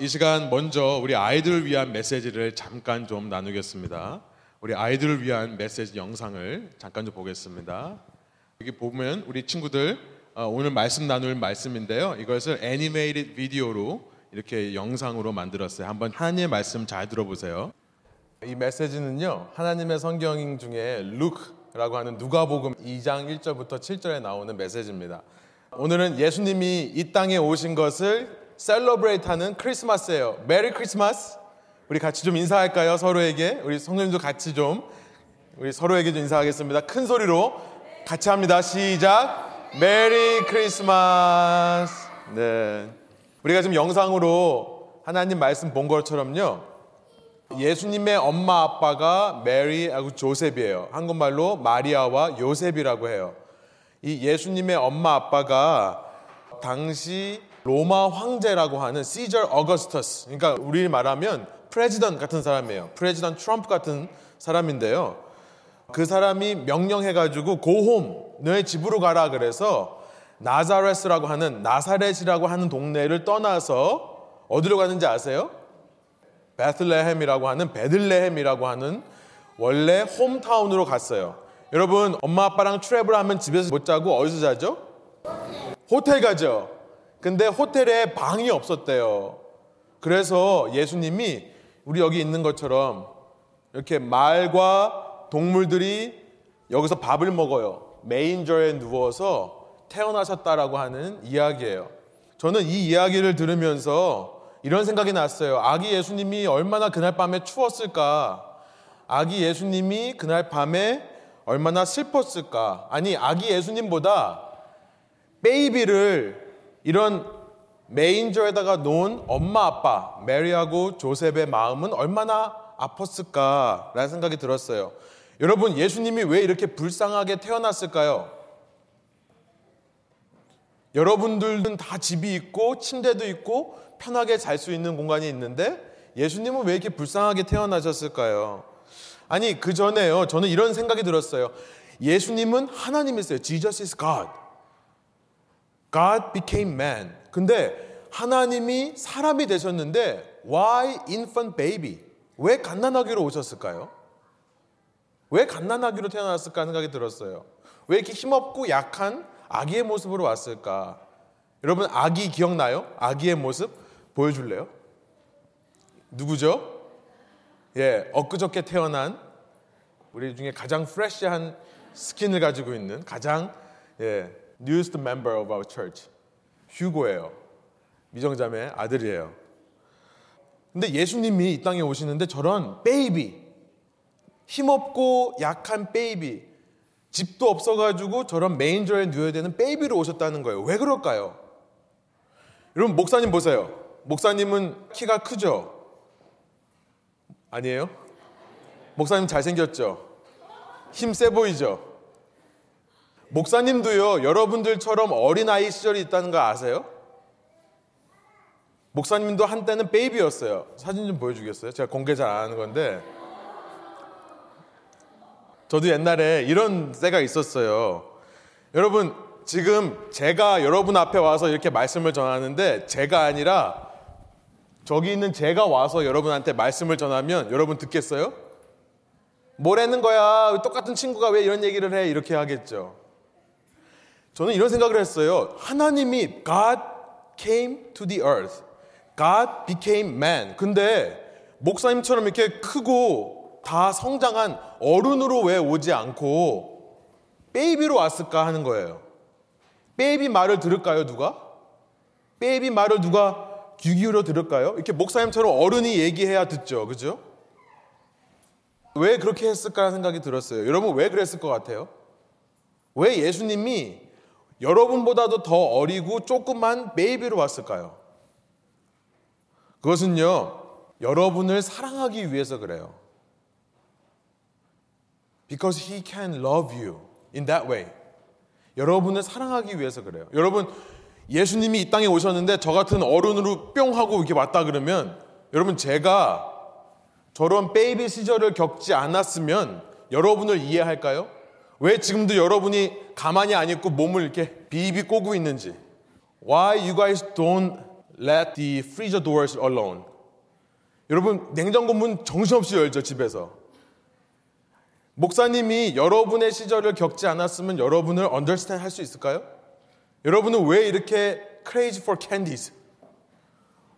이 시간 먼저 우리 아이들을 위한 메시지를 잠깐 좀 나누겠습니다. 우리 아이들을 위한 메시지 영상을 잠깐 좀 보겠습니다. 여기 보면 우리 친구들 어, 오늘 말씀 나눌 말씀인데요. 이것을 애니메이티드 비디오로 이렇게 영상으로 만들었어요. 한번 하나님의 말씀 잘 들어보세요. 이 메시지는요. 하나님의 성경 중에 루크라고 하는 누가복음 2장 1절부터 7절에 나오는 메시지입니다. 오늘은 예수님이 이 땅에 오신 것을 celebrate하는 크리스마스예요. Merry Christmas. 우리 같이 좀 인사할까요? 서로에게. 우리 성령님도 같이 좀 우리 서로에게 좀 인사하겠습니다. 큰 소리로 같이 합니다. 시작. Merry Christmas. 네. 우리가 지금 영상으로 하나님 말씀 본 것처럼요. 예수님의 엄마 아빠가 Mary하고 Joseph이에요. 한국말로 마리아와 요셉이라고 해요. 이 예수님의 엄마 아빠가 당시 로마 황제라고 하는 시저 어거스터스. 그러니까 우리 말하면 프레지던 같은 사람이에요. 프레지던 트럼프 같은 사람인데요. 그 사람이 명령해가지고 고홈 너의 집으로 가라 그래서 나자레스라고 하는 나사렛이라고 하는 동네를 떠나서 어디로 가는지 아세요? 베틀레헴이라고 하는 베들레헴이라고 하는 원래 홈타운으로 갔어요. 여러분 엄마 아빠랑 트래블 하면 집에서 못 자고 어디서 자죠? 호텔 가죠. 근데 호텔에 방이 없었대요. 그래서 예수님이 우리 여기 있는 것처럼 이렇게 말과 동물들이 여기서 밥을 먹어요. 메인저에 누워서 태어나셨다라고 하는 이야기예요. 저는 이 이야기를 들으면서 이런 생각이 났어요. 아기 예수님이 얼마나 그날 밤에 추웠을까? 아기 예수님이 그날 밤에 얼마나 슬펐을까? 아니, 아기 예수님보다 베이비를 이런 메인저에다가 놓은 엄마 아빠 메리하고 조셉의 마음은 얼마나 아팠을까라는 생각이 들었어요. 여러분 예수님이 왜 이렇게 불쌍하게 태어났을까요? 여러분들은 다 집이 있고 침대도 있고 편하게 잘 수 있는 공간이 있는데 예수님은 왜 이렇게 불쌍하게 태어나셨을까요? 아니 그 전에요. 저는 이런 생각이 들었어요. 예수님은 하나님이세요. Jesus is God. God became man. 근데 하나님이 사람이 되셨는데 why infant baby? 왜 갓난아기로 오셨을까요? 왜 갓난아기로 태어났을까 생각이 들었어요. 왜 이렇게 힘없고 약한 아기의 모습으로 왔을까? 여러분 아기 기억나요? 아기의 모습 보여줄래요? 누구죠? 예, 엊그저께 태어난 우리 중에 가장 fresh한 skin을 가지고 있는 가장 예, newest member of our church 휴고예요. 미정자매 아들이에요. 근데 예수님이 이 땅에 오시는데 저런 baby 힘없고 약한 baby 집도 없어가지고 저런 메인저에 누워야 되는 베이비로 오셨다는 거예요. 왜 그럴까요? 여러분 목사님 보세요. 목사님은 키가 크죠? 아니에요? 목사님 잘생겼죠? 힘 세 보이죠? 목사님도요, 여러분들처럼 어린아이 시절이 있다는 거 아세요? 목사님도 한때는 베이비였어요. 사진 좀 보여주겠어요? 제가 공개 잘 안 하는 건데. 저도 옛날에 이런 때가 있었어요. 여러분, 지금 제가 여러분 앞에 와서 이렇게 말씀을 전하는데 제가 아니라 저기 있는 제가 와서 여러분한테 말씀을 전하면 여러분 듣겠어요? 뭐라는 거야? 똑같은 친구가 왜 이런 얘기를 해? 이렇게 하겠죠. 저는 이런 생각을 했어요. 하나님이 God came to the earth. God became man. 근데 목사님처럼 이렇게 크고 다 성장한 어른으로 왜 오지 않고 baby로 왔을까 하는 거예요. baby 말을 들을까요, 누가? baby 말을 누가 귀 기울여 들을까요? 이렇게 목사님처럼 어른이 얘기해야 듣죠. 그죠? 왜 그렇게 했을까 생각이 들었어요. 여러분 왜 그랬을 것 같아요? 왜 예수님이 여러분보다도 더 어리고 조그만 baby로 왔을까요? 그것은요, 여러분을 사랑하기 위해서 그래요. Because he can love you in that way. 여러분을 사랑하기 위해서 그래요. 여러분, 예수님이 이 땅에 오셨는데 저 같은 어른으로 뿅 하고 이렇게 왔다 그러면 여러분 제가 저런 베이비 시절을 겪지 않았으면 여러분을 이해할까요? 왜 지금도 여러분이 가만히 안 있고 몸을 이렇게 비비 꼬고 있는지. Why you guys don't let the freezer doors alone. 여러분 냉장고 문 정신없이 열죠 집에서. 목사님이 여러분의 시절을 겪지 않았으면 여러분을 understand 할 수 있을까요? 여러분은 왜 이렇게 crazy for candies?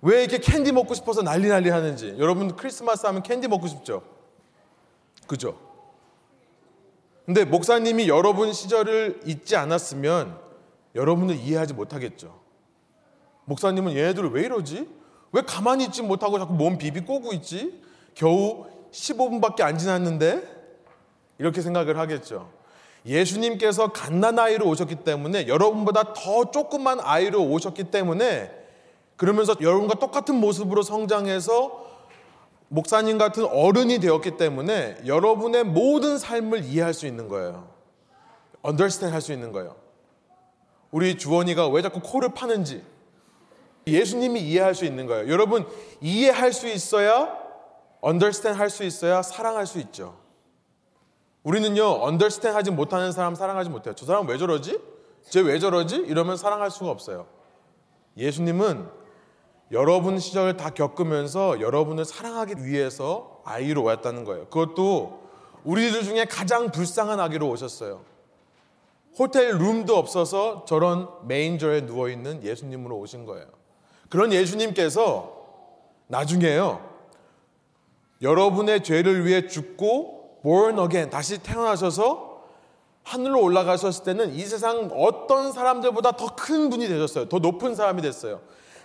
왜 이렇게 캔디 먹고 싶어서 난리 난리 하는지. 여러분 크리스마스 하면 캔디 먹고 싶죠? 그죠? 근데 목사님이 여러분 시절을 잊지 않았으면 여러분을 이해하지 못하겠죠. 목사님은 얘네들 왜 이러지? 왜 가만히 있지 못하고 자꾸 몸 비비 꼬고 있지? 겨우 15분밖에 안 지났는데? 이렇게 생각을 하겠죠. 예수님께서 갓난 아이로 오셨기 때문에 여러분보다 더 조그만 아이로 오셨기 때문에 그러면서 여러분과 똑같은 모습으로 성장해서 목사님 같은 어른이 되었기 때문에 여러분의 모든 삶을 이해할 수 있는 거예요. understand 할 수 있는 거예요. 우리 주원이가 왜 자꾸 코를 파는지 예수님이 이해할 수 있는 거예요. 여러분 이해할 수 있어야 understand 할 수 있어야 사랑할 수 있죠. 우리는요 understand 하지 못하는 사람 사랑하지 못해요. 저 사람 왜 저러지? 쟤 왜 저러지? 이러면 사랑할 수가 없어요. 예수님은 여러분 시절을 다 겪으면서 여러분을 사랑하기 위해서 아이로 왔다는 거예요. 그것도 우리들 중에 가장 불쌍한 아기로 오셨어요. 호텔 룸도 없어서 저런 메인저에 누워 있는 예수님으로 오신 거예요. 그런 예수님께서 나중에요. 여러분의 죄를 위해 죽고 born again 다시 태어나셔서 하늘로 올라가셨을 때는 이 세상 어떤 사람들보다 더 큰 분이 되셨어요. 더 높은 사람이 됐어요.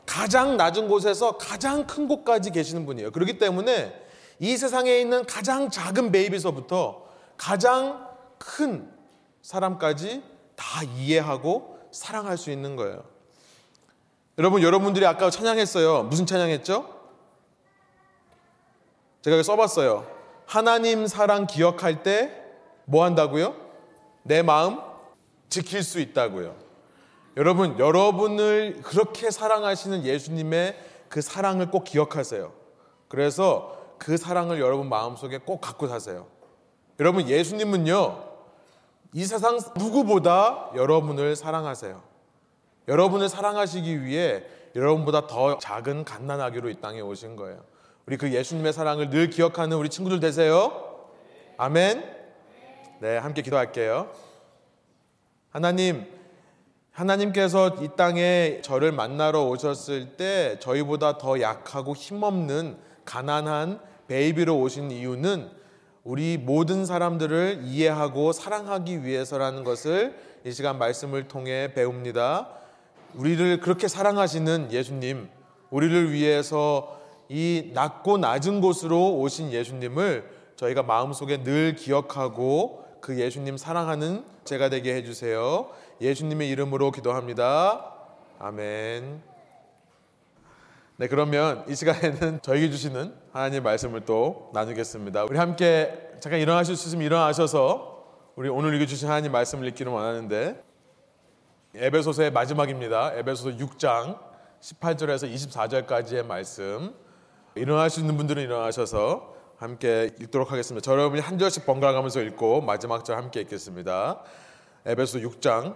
가장 낮은 곳에서 가장 큰 곳까지 계시는 분이에요. 그렇기 때문에 이 세상에 있는 가장 작은 베이비서부터 가장 큰 사람까지 다 이해하고 사랑할 수 있는 거예요. 여러분, 여러분들이 아까 찬양했어요. 무슨 찬양했죠? 제가 써봤어요. 하나님 사랑 기억할 때 뭐 한다고요? 내 마음 지킬 수 있다고요. 여러분, 여러분을 그렇게 사랑하시는 예수님의 그 사랑을 꼭 기억하세요. 그래서 그 사랑을 여러분 마음속에 꼭 갖고 사세요. 여러분, 예수님은요, 이 세상 누구보다 여러분을 사랑하세요. 여러분을 사랑하시기 위해 여러분보다 더 작은 갓난아기로 이 땅에 오신 거예요. 우리 그 예수님의 사랑을 늘 기억하는 우리 친구들 되세요. 아멘. 네, 함께 기도할게요. 하나님, 하나님께서 이 땅에 저를 만나러 오셨을 때 저희보다 더 약하고 힘없는 가난한 베이비로 오신 이유는 우리 모든 사람들을 이해하고 사랑하기 위해서라는 것을 이 시간 말씀을 통해 배웁니다. 우리를 그렇게 사랑하시는 예수님, 우리를 위해서 이 낮고 낮은 곳으로 오신 예수님을 저희가 마음속에 늘 기억하고 그 예수님 사랑하는 제가 되게 해주세요. 예수님의 이름으로 기도합니다. 아멘. 네, 그러면 이 시간에는 저에게 주시는 하나님 말씀을 또 나누겠습니다. 우리 함께 잠깐 일어나실 수 있으면 일어나셔서 우리 오늘 읽어주신 하나님 말씀을 읽기를 원하는데 에베소서의 마지막입니다. 에베소서 6장 18절에서 24절까지의 말씀. 일어날 수 있는 분들은 일어나셔서 함께 읽도록 하겠습니다. 저 여러분이 한 절씩 번갈아가면서 읽고 마지막 절 함께 읽겠습니다. 에베소 6장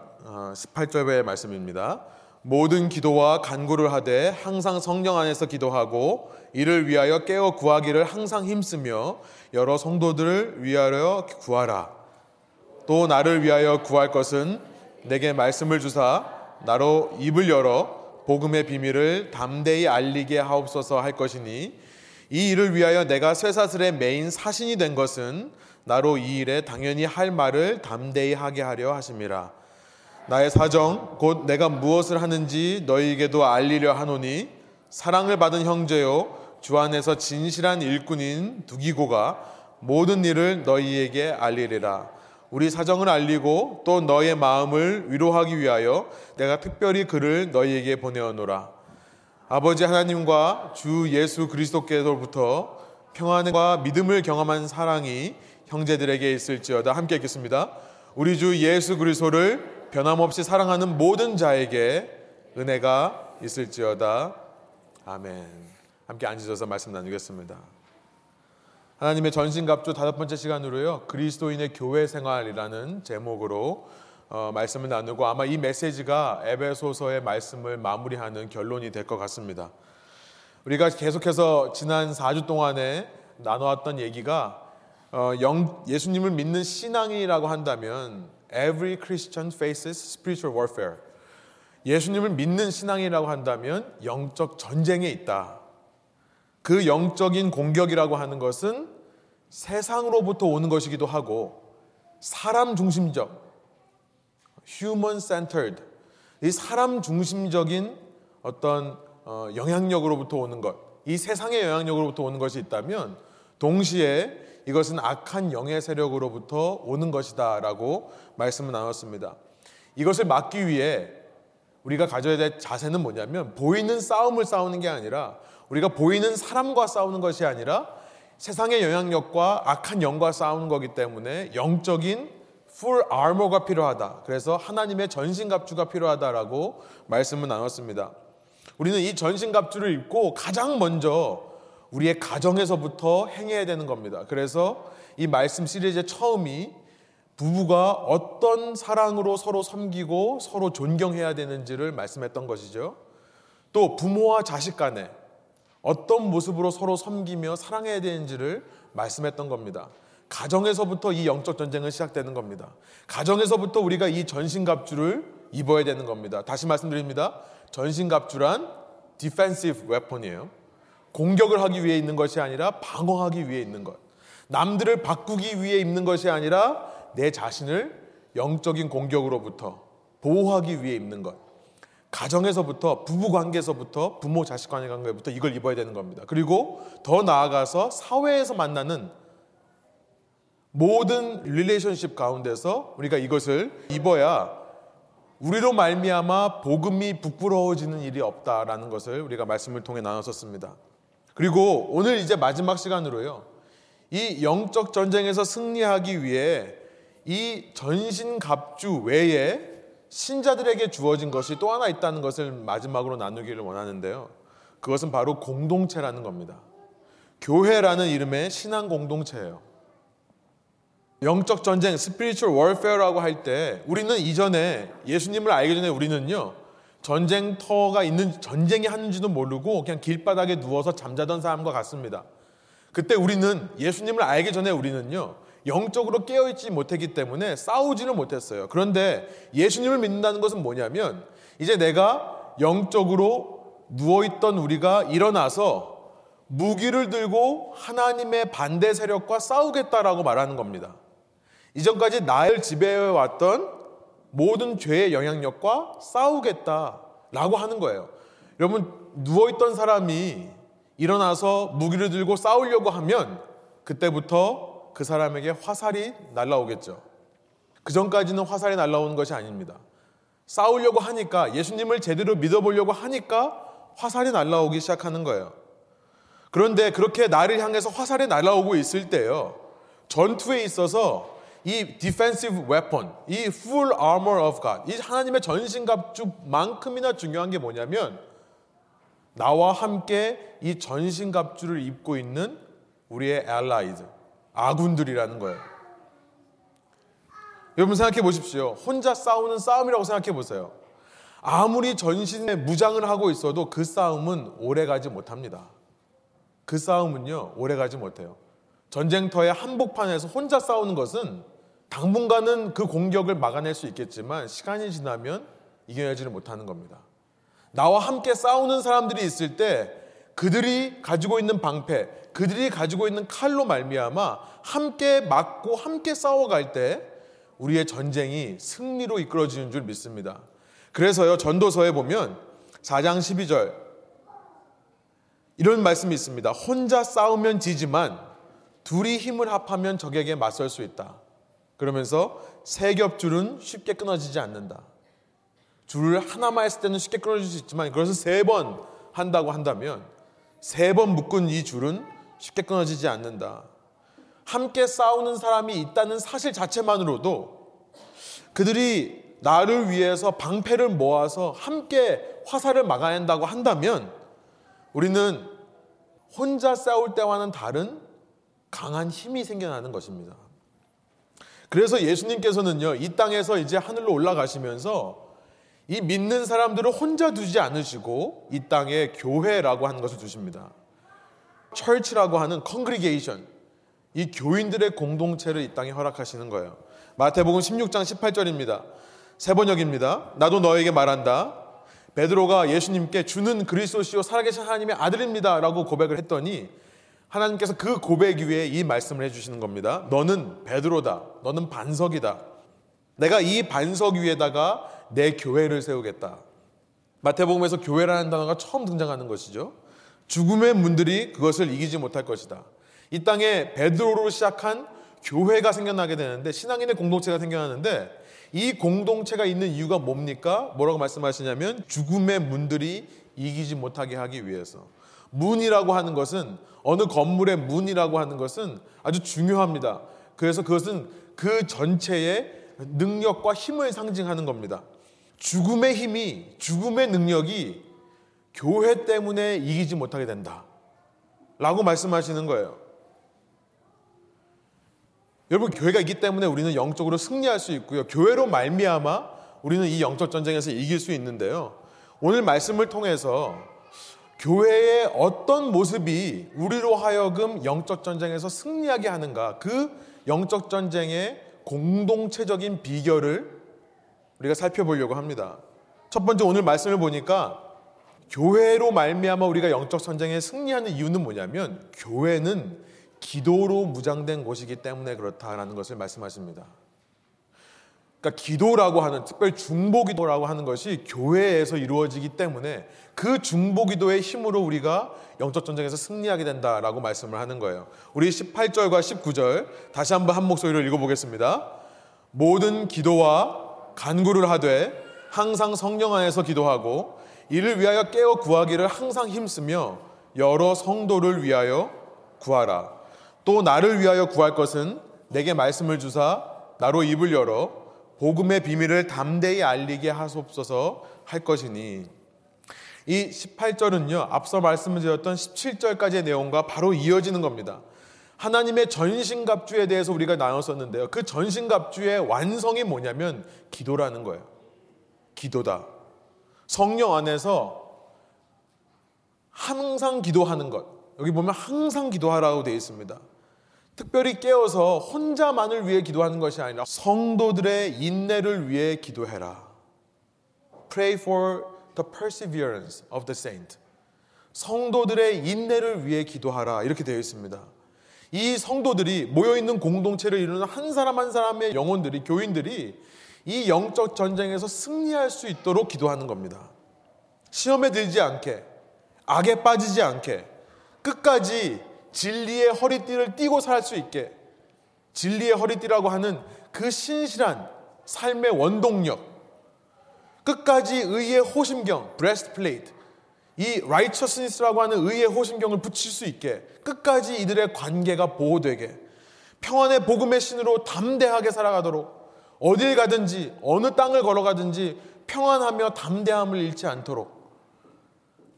18절의 말씀입니다. 모든 기도와 간구를 하되 항상 성령 안에서 기도하고 이를 위하여 깨어 구하기를 항상 힘쓰며 여러 성도들을 위하여 구하라. 또 나를 위하여 구할 것은 내게 말씀을 주사 나로 입을 열어 복음의 비밀을 담대히 알리게 하옵소서 할 것이니 이 일을 위하여 내가 쇠사슬의 메인 사신이 된 것은 나로 이 일에 당연히 할 말을 담대히 하게 하려 하심이라. 나의 사정 곧 내가 무엇을 하는지 너희에게도 알리려 하노니 사랑을 받은 형제요 주 안에서 진실한 일꾼인 두기고가 모든 일을 너희에게 알리리라. 우리 사정을 알리고 또 너의 마음을 위로하기 위하여 내가 특별히 그를 너희에게 보내어노라. 아버지 하나님과 주 예수 그리스도께로부터 평안과 믿음을 경험한 사랑이 형제들에게 있을지어다 함께 읽겠습니다. 우리 주 예수 그리스도를 변함없이 사랑하는 모든 자에게 은혜가 있을지어다. 아멘. 함께 앉으셔서 말씀 나누겠습니다. 하나님의 전신갑주 다섯 번째 시간으로요. 그리스도인의 교회 생활이라는 제목으로 어, 말씀을 나누고 아마 이 메시지가 에베소서의 말씀을 마무리하는 결론이 될 것 같습니다. 우리가 계속해서 지난 4주 동안에 나눠왔던 얘기가 어, 영, 예수님을 믿는 신앙이라고 한다면 every Christian faces spiritual warfare. 예수님을 믿는 신앙이라고 한다면 영적 전쟁에 있다. 그 영적인 공격이라고 하는 것은 세상으로부터 오는 것이기도 하고 사람 중심적 human centered 이 사람 중심적인 어떤 어, 영향력으로부터 오는 것, 이 세상의 영향력으로부터 오는 것이 있다면 동시에 이것은 악한 영의 세력으로부터 오는 것이다라고 말씀을 나눴습니다. 이것을 막기 위해 우리가 가져야 될 자세는 뭐냐면 보이는 싸움을 싸우는 게 아니라 우리가 보이는 사람과 싸우는 것이 아니라 세상의 영향력과 악한 영과 싸우는 거기 때문에 영적인 full armor가 필요하다. 그래서 하나님의 전신갑주가 필요하다라고 말씀을 나눴습니다. 우리는 이 전신갑주를 입고 가장 먼저 우리의 가정에서부터 행해야 되는 겁니다. 그래서 이 말씀 시리즈의 처음이 부부가 어떤 사랑으로 서로 섬기고 서로 존경해야 되는지를 말씀했던 것이죠. 또 부모와 자식 간에 어떤 모습으로 서로 섬기며 사랑해야 되는지를 말씀했던 겁니다. 가정에서부터 이 영적 전쟁은 시작되는 겁니다. 가정에서부터 우리가 이 전신갑주를 입어야 되는 겁니다. 다시 말씀드립니다. 전신갑주란 defensive weapon이에요. 공격을 하기 위해 있는 것이 아니라 방어하기 위해 있는 것. 남들을 바꾸기 위해 입는 것이 아니라 내 자신을 영적인 공격으로부터 보호하기 위해 입는 것. 가정에서부터 부부 관계에서부터 부모 자식 관계 관계부터 이걸 입어야 되는 겁니다. 그리고 더 나아가서 사회에서 만나는 모든 릴레이션십 가운데서 우리가 이것을 입어야 우리로 말미암아 복음이 부끄러워지는 일이 없다라는 것을 우리가 말씀을 통해 나눴었습니다. 그리고 오늘 이제 마지막 시간으로요. 이 영적 전쟁에서 승리하기 위해 이 전신갑주 외에 신자들에게 주어진 것이 또 하나 있다는 것을 마지막으로 나누기를 원하는데요. 그것은 바로 공동체라는 겁니다. 교회라는 이름의 신앙 공동체예요. 영적 전쟁, spiritual warfare라고 할 때 우리는 이전에 예수님을 알기 전에 우리는요. 전쟁터가 있는 전쟁이 하는지도 모르고 그냥 길바닥에 누워서 잠자던 사람과 같습니다. 그때 우리는 예수님을 알기 전에 우리는요. 영적으로 깨어있지 못했기 때문에 싸우지는 못했어요. 그런데 예수님을 믿는다는 것은 뭐냐면 이제 내가 영적으로 누워있던 우리가 일어나서 무기를 들고 하나님의 반대 세력과 싸우겠다라고 말하는 겁니다. 이전까지 나를 지배해왔던 모든 죄의 영향력과 싸우겠다라고 하는 거예요. 여러분, 누워있던 사람이 일어나서 무기를 들고 싸우려고 하면 그때부터 그 사람에게 화살이 날라오겠죠. 그 전까지는 화살이 날라오는 것이 아닙니다. 싸우려고 하니까 예수님을 제대로 믿어보려고 하니까 화살이 날라오기 시작하는 거예요. 그런데 그렇게 나를 향해서 화살이 날라오고 있을 때요. 전투에 있어서 이 defensive weapon, 이 full armor of God, 이 하나님의 전신갑주만큼이나 중요한 게 뭐냐면 나와 함께 이 전신갑주를 입고 있는 우리의 allies, 아군들이라는 거예요. 여러분 생각해 보십시오. 혼자 싸우는 싸움이라고 생각해 보세요. 아무리 전신에 무장을 하고 있어도 그 싸움은 오래 가지 못합니다. 그 싸움은요, 오래 가지 못해요. 전쟁터의 한복판에서 혼자 싸우는 것은 당분간은 그 공격을 막아낼 수 있겠지만 시간이 지나면 이겨내지를 못하는 겁니다. 나와 함께 싸우는 사람들이 있을 때 그들이 가지고 있는 방패, 그들이 가지고 있는 칼로 말미암아 함께 맞고 함께 싸워갈 때 우리의 전쟁이 승리로 이끌어지는 줄 믿습니다. 그래서요 전도서에 보면 4장 12절 이런 말씀이 있습니다. 혼자 싸우면 지지만 둘이 힘을 합하면 적에게 맞설 수 있다. 그러면서 세 겹 줄은 쉽게 끊어지지 않는다. 줄을 하나만 했을 때는 쉽게 끊어질 수 있지만 그것을 세 번 한다고 한다면 세 번 묶은 이 줄은 쉽게 끊어지지 않는다. 함께 싸우는 사람이 있다는 사실 자체만으로도 그들이 나를 위해서 방패를 모아서 함께 화살을 막아낸다고 한다면 우리는 혼자 싸울 때와는 다른 강한 힘이 생겨나는 것입니다. 그래서 예수님께서는요, 이 땅에서 이제 하늘로 올라가시면서 이 믿는 사람들을 혼자 두지 않으시고 이 땅에 교회라고 하는 것을 두십니다. church라고 하는 congregation, 이 교인들의 공동체를 이 땅에 허락하시는 거예요. 마태복음 16장 18절입니다. 새번역입니다. 나도 너에게 말한다. 베드로가 예수님께 주는 그리스도시요 살아계신 하나님의 아들입니다라고 고백을 했더니 하나님께서 그 고백 위에 이 말씀을 해주시는 겁니다. 너는 베드로다. 너는 반석이다. 내가 이 반석 위에다가 내 교회를 세우겠다. 마태복음에서 교회라는 단어가 처음 등장하는 것이죠. 죽음의 문들이 그것을 이기지 못할 것이다. 이 땅에 베드로로 시작한 교회가 생겨나게 되는데 신앙인의 공동체가 생겨나는데 이 공동체가 있는 이유가 뭡니까? 뭐라고 말씀하시냐면 죽음의 문들이 이기지 못하게 하기 위해서. 문이라고 하는 것은 어느 건물의 문이라고 하는 것은 아주 중요합니다. 그래서 그것은 그 전체의 능력과 힘을 상징하는 겁니다. 죽음의 힘이, 죽음의 능력이 교회 때문에 이기지 못하게 된다. 라고 말씀하시는 거예요. 여러분 교회가 있기 때문에 우리는 영적으로 승리할 수 있고요. 교회로 말미암아 우리는 이 영적 전쟁에서 이길 수 있는데요. 오늘 말씀을 통해서 교회의 어떤 모습이 우리로 하여금 영적 전쟁에서 승리하게 하는가 그 영적 전쟁의 공동체적인 비결을 우리가 살펴보려고 합니다. 첫 번째 오늘 말씀을 보니까 교회로 말미암아 우리가 영적 전쟁에 승리하는 이유는 뭐냐면 교회는 기도로 무장된 곳이기 때문에 그렇다라는 것을 말씀하십니다. 그러니까 기도라고 하는 특별히 중보기도라고 하는 것이 교회에서 이루어지기 때문에 그 중보기도의 힘으로 우리가 영적 전쟁에서 승리하게 된다라고 말씀을 하는 거예요. 우리 18절과 19절 다시 한번 한 목소리로 읽어 보겠습니다. 모든 기도와 간구를 하되 항상 성령 안에서 기도하고 이를 위하여 깨어 구하기를 항상 힘쓰며 여러 성도를 위하여 구하라. 또 나를 위하여 구할 것은 내게 말씀을 주사 나로 입을 열어 복음의 비밀을 담대히 알리게 하소서 할 것이니 이 18절은요 앞서 말씀드렸던 17절까지의 내용과 바로 이어지는 겁니다. 하나님의 전신갑주에 대해서 우리가 나눴었는데요. 그 전신갑주의 완성이 뭐냐면 기도라는 거예요. 기도다. 성령 안에서 항상 기도하는 것. 여기 보면 항상 기도하라고 되어 있습니다. 특별히 깨어서 혼자만을 위해 기도하는 것이 아니라 성도들의 인내를 위해 기도해라. Pray for the perseverance of the saint. 성도들의 인내를 위해 기도하라. 이렇게 되어 있습니다. 이 성도들이 모여있는 공동체를 이루는 한 사람 한 사람의 영혼들이, 교인들이 이 영적 전쟁에서 승리할 수 있도록 기도하는 겁니다. 시험에 들지 않게, 악에 빠지지 않게, 끝까지 진리의 허리띠를 띠고 살 수 있게. 진리의 허리띠라고 하는 그 신실한 삶의 원동력. 끝까지 의의 호심경 breastplate 이 righteousness라고 하는 의의 호심경을 붙일 수 있게 끝까지 이들의 관계가 보호되게. 평안의 복음의 신으로 담대하게 살아가도록 어딜 가든지 어느 땅을 걸어가든지 평안하며 담대함을 잃지 않도록.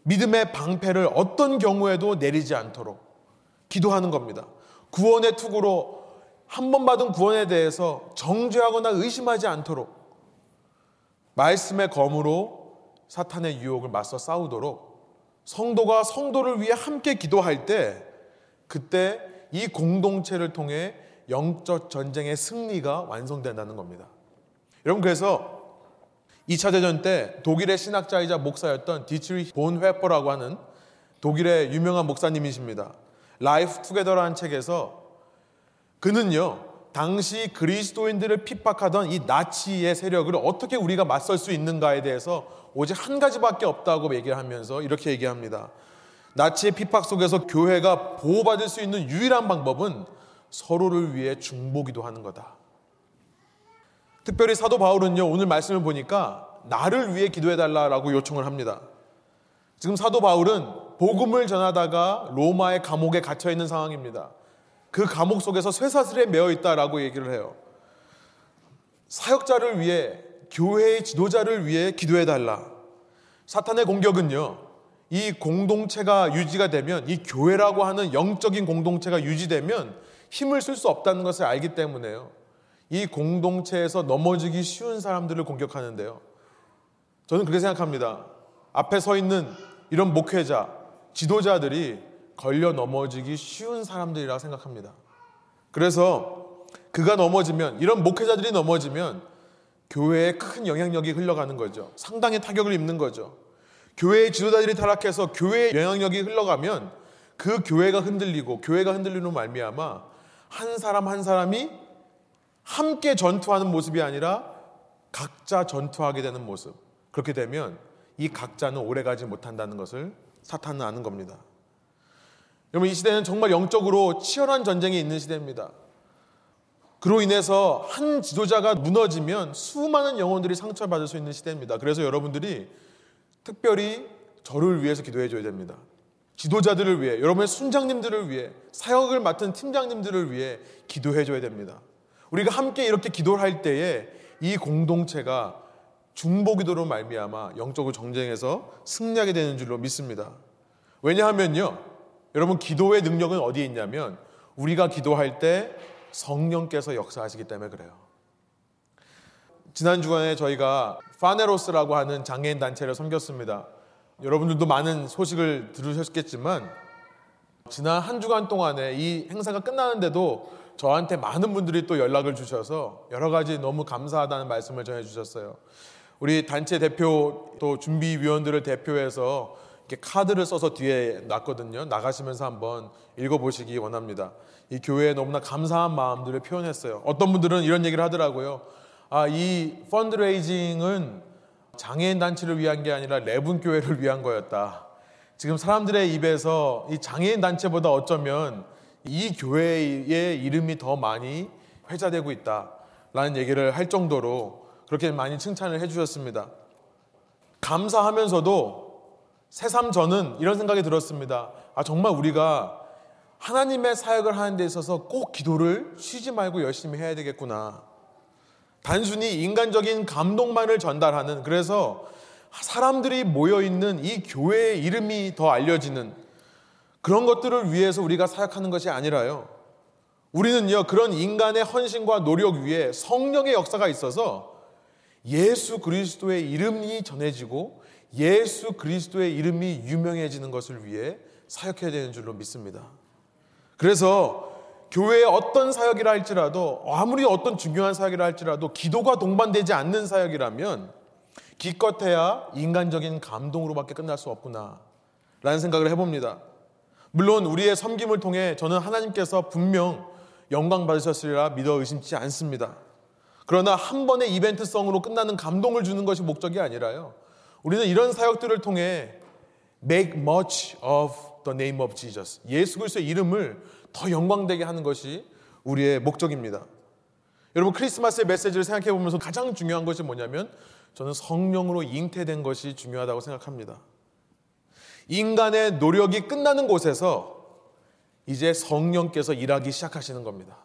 믿음의 방패를 어떤 경우에도 내리지 않도록 기도하는 겁니다. 구원의 투구로 한 번 받은 구원에 대해서 정죄하거나 의심하지 않도록 말씀의 검으로 사탄의 유혹을 맞서 싸우도록 성도가 성도를 위해 함께 기도할 때 그때 이 공동체를 통해 영적 전쟁의 승리가 완성된다는 겁니다. 여러분 그래서 2차 대전 때 독일의 신학자이자 목사였던 디트리히 본회퍼라고 하는 독일의 유명한 목사님이십니다. Life Together라는 책에서 그는요, 당시 그리스도인들을 핍박하던 이 나치의 세력을 어떻게 우리가 맞설 수 있는가에 대해서 오직 한 가지밖에 없다고 얘기를 하면서 이렇게 얘기합니다. 나치의 핍박 속에서 교회가 보호받을 수 있는 유일한 방법은 서로를 위해 중보기도 하는 거다. 특별히 사도 바울은요, 오늘 말씀을 보니까 나를 위해 기도해달라고 요청을 합니다. 지금 사도 바울은 복음을 전하다가 로마의 감옥에 갇혀 있는 상황입니다. 그 감옥 속에서 쇠사슬에 매어 있다라고 얘기를 해요. 사역자를 위해 교회의 지도자를 위해 기도해 달라. 사탄의 공격은요. 이 공동체가 유지가 되면 이 교회라고 하는 영적인 공동체가 유지되면 힘을 쓸 수 없다는 것을 알기 때문에요. 이 공동체에서 넘어지기 쉬운 사람들을 공격하는데요. 저는 그렇게 생각합니다. 앞에 서 있는 이런 목회자, 지도자들이 걸려 넘어지기 쉬운 사람들이라 생각합니다. 그래서 그가 넘어지면, 이런 목회자들이 넘어지면 교회에 큰 영향력이 흘러가는 거죠. 상당히 타격을 입는 거죠. 교회의 지도자들이 타락해서 교회의 영향력이 흘러가면 그 교회가 흔들리고 교회가 흔들리는 말미암아 한 사람 한 사람이 함께 전투하는 모습이 아니라 각자 전투하게 되는 모습. 그렇게 되면 이 각자는 오래가지 못한다는 것을 사탄은 아는 겁니다. 여러분 이 시대는 정말 영적으로 치열한 전쟁이 있는 시대입니다. 그로 인해서 한 지도자가 무너지면 수많은 영혼들이 상처받을 수 있는 시대입니다. 그래서 여러분들이 특별히 저를 위해서 기도해 줘야 됩니다. 지도자들을 위해, 여러분의 순장님들을 위해, 사역을 맡은 팀장님들을 위해 기도해 줘야 됩니다. 우리가 함께 이렇게 기도를 할 때에 이 공동체가 중보기도로 말미암아 영적으로 정쟁에서 승리하게 되는 줄로 믿습니다. 왜냐하면요. 여러분 기도의 능력은 어디에 있냐면 우리가 기도할 때 성령께서 역사하시기 때문에 그래요. 지난 주간에 저희가 파네로스라고 하는 장애인 단체를 섬겼습니다. 여러분들도 많은 소식을 들으셨겠지만 지난 한 주간 동안에 이 행사가 끝나는데도 저한테 많은 분들이 또 연락을 주셔서 여러 가지 너무 감사하다는 말씀을 전해 주셨어요. 우리 단체 대표 또 준비위원들을 대표해서 이렇게 카드를 써서 뒤에 놨거든요. 나가시면서 한번 읽어보시기 원합니다. 이 교회에 너무나 감사한 마음들을 표현했어요. 어떤 분들은 이런 얘기를 하더라고요. 아, 이 펀드레이징은 장애인 단체를 위한 게 아니라 레븐 교회를 위한 거였다. 지금 사람들의 입에서 이 장애인 단체보다 어쩌면 이 교회의 이름이 더 많이 회자되고 있다 라는 얘기를 할 정도로 그렇게 많이 칭찬을 해주셨습니다. 감사하면서도 새삼 저는 이런 생각이 들었습니다. 아 정말 우리가 하나님의 사역을 하는 데 있어서 꼭 기도를 쉬지 말고 열심히 해야 되겠구나. 단순히 인간적인 감동만을 전달하는 그래서 사람들이 모여 있는 이 교회의 이름이 더 알려지는 그런 것들을 위해서 우리가 사역하는 것이 아니라요. 우리는요, 그런 인간의 헌신과 노력 위에 성령의 역사가 있어서 예수 그리스도의 이름이 전해지고 예수 그리스도의 이름이 유명해지는 것을 위해 사역해야 되는 줄로 믿습니다. 그래서 교회의 어떤 사역이라 할지라도 아무리 어떤 중요한 사역이라 할지라도 기도가 동반되지 않는 사역이라면 기껏해야 인간적인 감동으로밖에 끝날 수 없구나 라는 생각을 해봅니다. 물론 우리의 섬김을 통해 저는 하나님께서 분명 영광 받으셨으리라 믿어 의심치 않습니다. 그러나 한 번의 이벤트성으로 끝나는 감동을 주는 것이 목적이 아니라요. 우리는 이런 사역들을 통해 make much of the name of Jesus. 예수 그리스도의 이름을 더 영광되게 하는 것이 우리의 목적입니다. 여러분 크리스마스의 메시지를 생각해 보면서 가장 중요한 것이 뭐냐면 저는 성령으로 잉태된 것이 중요하다고 생각합니다. 인간의 노력이 끝나는 곳에서 이제 성령께서 일하기 시작하시는 겁니다.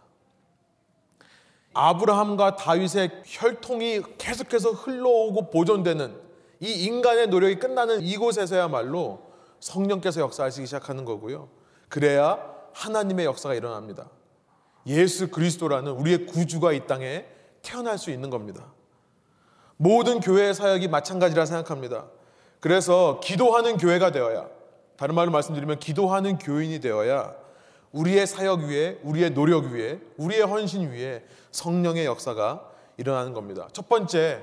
아브라함과 다윗의 혈통이 계속해서 흘러오고 보존되는 이 인간의 노력이 끝나는 이곳에서야말로 성령께서 역사하시기 시작하는 거고요. 그래야 하나님의 역사가 일어납니다. 예수 그리스도라는 우리의 구주가 이 땅에 태어날 수 있는 겁니다. 모든 교회의 사역이 마찬가지라 생각합니다. 그래서 기도하는 교회가 되어야 다른 말로 말씀드리면 기도하는 교인이 되어야 우리의 사역 위에 우리의 노력 위에 우리의 헌신 위에 성령의 역사가 일어나는 겁니다. 첫 번째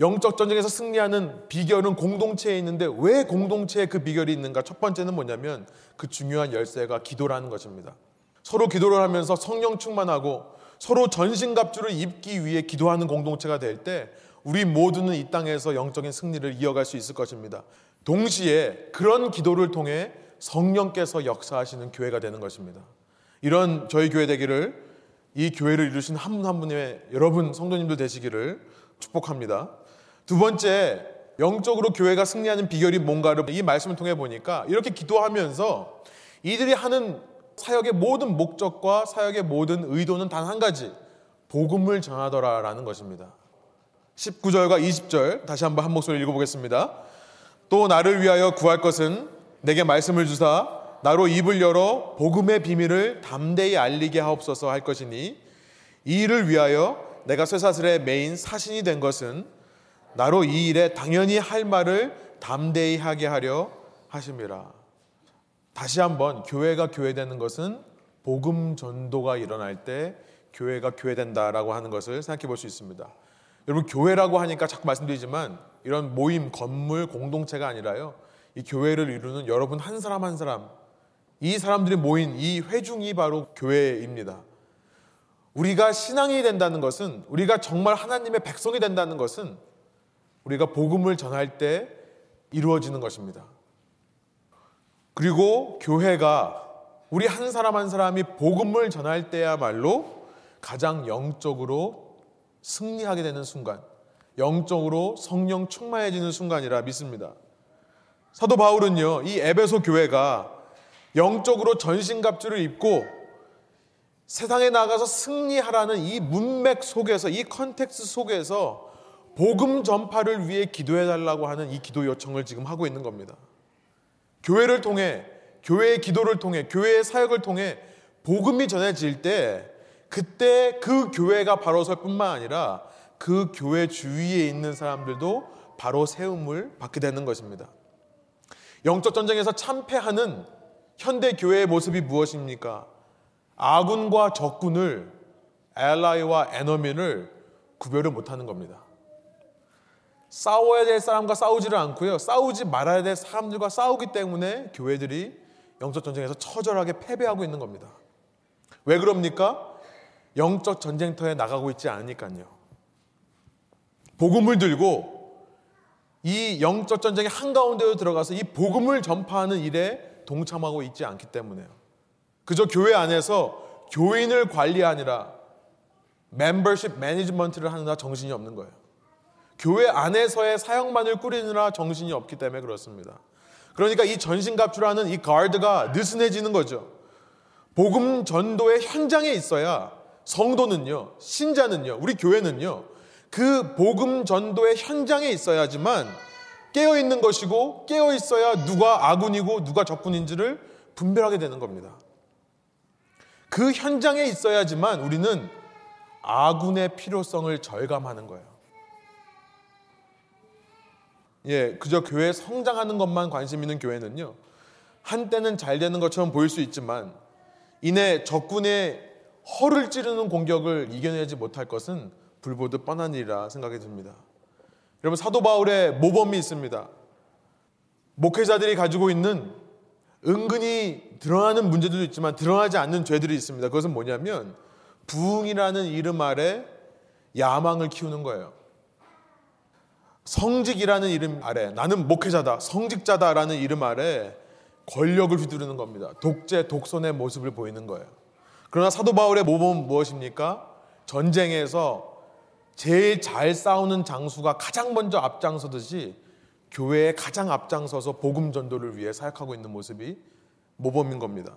영적 전쟁에서 승리하는 비결은 공동체에 있는데 왜 공동체에 그 비결이 있는가? 첫 번째는 뭐냐면 그 중요한 열쇠가 기도라는 것입니다. 서로 기도를 하면서 성령 충만하고 서로 전신갑주를 입기 위해 기도하는 공동체가 될 때 우리 모두는 이 땅에서 영적인 승리를 이어갈 수 있을 것입니다. 동시에 그런 기도를 통해 성령께서 역사하시는 교회가 되는 것입니다. 이런 저희 교회 되기를 이 교회를 이루신 한 분 한 분의 여러분 성도님들 되시기를 축복합니다. 두 번째, 영적으로 교회가 승리하는 비결이 뭔가를 이 말씀을 통해 보니까 이렇게 기도하면서 이들이 하는 사역의 모든 목적과 사역의 모든 의도는 단 한 가지. 복음을 전하더라라는 것입니다. 19절과 20절 다시 한번 한 목소리 읽어보겠습니다. 또 나를 위하여 구할 것은 내게 말씀을 주사 나로 입을 열어 복음의 비밀을 담대히 알리게 하옵소서 할 것이니 이 일을 위하여 내가 쇠사슬의 메인 사신이 된 것은 나로 이 일에 당연히 할 말을 담대히 하게 하려 하심이라. 다시 한번 교회가 교회되는 것은 복음 전도가 일어날 때 교회가 교회된다라고 하는 것을 생각해 볼 수 있습니다. 여러분 교회라고 하니까 자꾸 말씀드리지만 이런 모임, 건물, 공동체가 아니라요. 이 교회를 이루는 여러분 한 사람 한 사람 이 사람들이 모인 이 회중이 바로 교회입니다. 우리가 신앙이 된다는 것은 우리가 정말 하나님의 백성이 된다는 것은 우리가 복음을 전할 때 이루어지는 것입니다. 그리고 교회가 우리 한 사람 한 사람이 복음을 전할 때야말로 가장 영적으로 승리하게 되는 순간, 영적으로 성령 충만해지는 순간이라 믿습니다. 사도 바울은요, 이 에베소 교회가 영적으로 전신갑주를 입고 세상에 나가서 승리하라는 이 문맥 속에서, 이 context 속에서 복음 전파를 위해 기도해 달라고 하는 이 기도 요청을 지금 하고 있는 겁니다. 교회를 통해 교회의 기도를 통해 교회의 사역을 통해 복음이 전해질 때 그때 그 교회가 바로 설 뿐만 아니라 그 교회 주위에 있는 사람들도 바로 세움을 받게 되는 것입니다. 영적 전쟁에서 참패하는 현대 교회의 모습이 무엇입니까? 아군과 적군을 알라이와 에너미를 구별을 못하는 겁니다. 싸워야 될 사람과 싸우지를 않고요. 싸우지 말아야 될 사람들과 싸우기 때문에 교회들이 영적 전쟁에서 처절하게 패배하고 있는 겁니다. 왜 그럽니까? 영적 전쟁터에 나가고 있지 않으니까요. 복음을 들고 이 영적 전쟁의 한가운데로 들어가서 이 복음을 전파하는 일에 동참하고 있지 않기 때문에요. 그저 교회 안에서 교인을 관리하느라 멤버십 매니지먼트를 하느라 정신이 없는 거예요. 교회 안에서의 사역만을 꾸리느라 정신이 없기 때문에 그렇습니다. 그러니까 이 전신갑주라는 이 가드가 느슨해지는 거죠. 복음 전도의 현장에 있어야 성도는요, 신자는요, 우리 교회는요, 그 복음 전도의 현장에 있어야지만 깨어 있는 것이고 깨어 있어야 누가 아군이고 누가 적군인지를 분별하게 되는 겁니다. 그 현장에 있어야지만 우리는 아군의 필요성을 절감하는 거예요. 예, 그저 교회 성장하는 것만 관심 있는 교회는요. 한때는 잘 되는 것처럼 보일 수 있지만 이내 적군의 허를 찌르는 공격을 이겨내지 못할 것은 불보듯 뻔한 일이라 생각이 듭니다. 여러분 사도 바울의 모범이 있습니다. 목회자들이 가지고 있는 은근히 드러나는 문제들도 있지만 드러나지 않는 죄들이 있습니다. 그것은 뭐냐면 부흥이라는 이름 아래 야망을 키우는 거예요. 성직이라는 이름 아래 나는 목회자다, 성직자다라는 이름 아래 권력을 휘두르는 겁니다. 독재, 독선의 모습을 보이는 거예요. 그러나 사도 바울의 모범은 무엇입니까? 전쟁에서 제일 잘 싸우는 장수가 가장 먼저 앞장서듯이 교회에 가장 앞장서서 복음 전도를 위해 사역하고 있는 모습이 모범인 겁니다.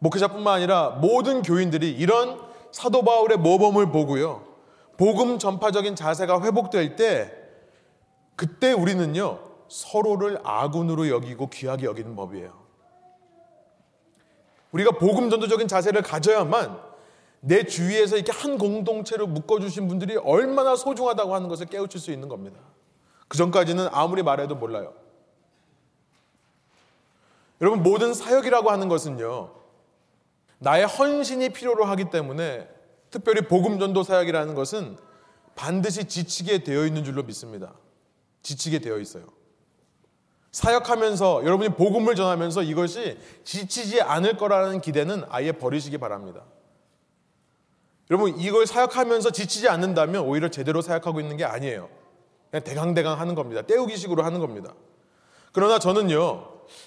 목회자뿐만 아니라 모든 교인들이 이런 사도 바울의 모범을 보고요. 복음 전파적인 자세가 회복될 때 그때 우리는요 서로를 아군으로 여기고 귀하게 여기는 법이에요. 우리가 복음 전도적인 자세를 가져야만 내 주위에서 이렇게 한 공동체로 묶어주신 분들이 얼마나 소중하다고 하는 것을 깨우칠 수 있는 겁니다. 그 전까지는 아무리 말해도 몰라요. 여러분 모든 사역이라고 하는 것은요 나의 헌신이 필요로 하기 때문에 특별히 복음 전도 사역이라는 것은 반드시 지치게 되어 있는 줄로 믿습니다. 지치게 되어 있어요. 사역하면서 여러분이 복음을 전하면서 이것이 지치지 않을 거라는 기대는 아예 버리시기 바랍니다. 여러분 이걸 사역하면서 지치지 않는다면 오히려 제대로 사역하고 있는 게 아니에요. 그냥 대강대강 하는 겁니다. 때우기식으로 하는 겁니다. 그러나 저는요,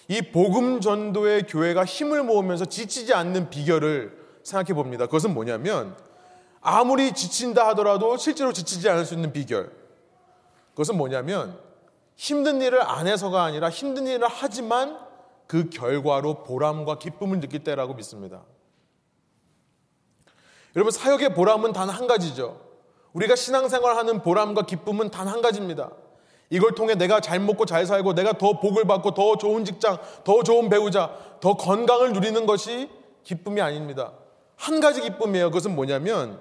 이 복음 전도의 교회가 힘을 모으면서 지치지 않는 비결을 생각해 봅니다. 그것은 뭐냐면 아무리 지친다 하더라도 실제로 지치지 않을 수 있는 비결. 그것은 뭐냐면 힘든 일을 안 해서가 아니라 힘든 일을 하지만 그 결과로 보람과 기쁨을 느낄 때라고 믿습니다. 여러분 사역의 보람은 단 한 가지죠. 우리가 신앙생활하는 보람과 기쁨은 단 한 가지입니다. 이걸 통해 내가 잘 먹고 잘 살고 내가 더 복을 받고 더 좋은 직장, 더 좋은 배우자, 더 건강을 누리는 것이 기쁨이 아닙니다. 한 가지 기쁨이에요. 그것은 뭐냐면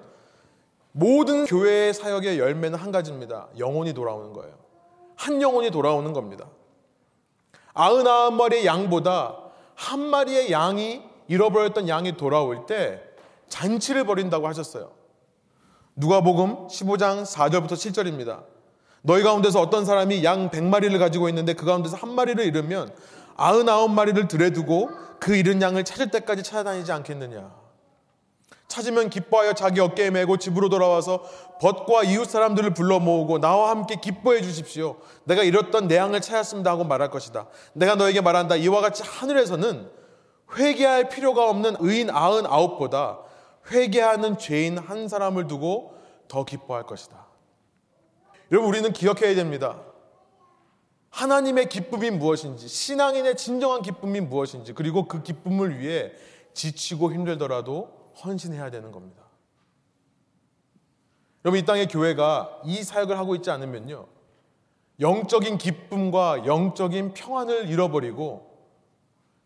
모든 교회의 사역의 열매는 한 가지입니다. 영혼이 돌아오는 거예요. 한 영혼이 돌아오는 겁니다. 아흔아홉 마리의 양보다 한 마리의 양이 잃어버렸던 양이 돌아올 때 잔치를 벌인다고 하셨어요. 누가복음 15장 4절부터 7절입니다. 너희 가운데서 어떤 사람이 양 100마리를 가지고 있는데 그 가운데서 한 마리를 잃으면 99마리를 들여두고 그 잃은 양을 찾을 때까지 찾아다니지 않겠느냐. 찾으면 기뻐하여 자기 어깨에 메고 집으로 돌아와서 벗과 이웃 사람들을 불러 모으고 나와 함께 기뻐해 주십시오. 내가 잃었던 내 양을 찾았습니다 하고 말할 것이다. 내가 너에게 말한다. 이와 같이 하늘에서는 회개할 필요가 없는 의인 아흔 아홉보다 회개하는 죄인 한 사람을 두고 더 기뻐할 것이다. 여러분 우리는 기억해야 됩니다. 하나님의 기쁨이 무엇인지, 신앙인의 진정한 기쁨이 무엇인지, 그리고 그 기쁨을 위해 지치고 힘들더라도 헌신해야 되는 겁니다. 여러분 이 땅의 교회가 이 사역을 하고 있지 않으면요. 영적인 기쁨과 영적인 평안을 잃어버리고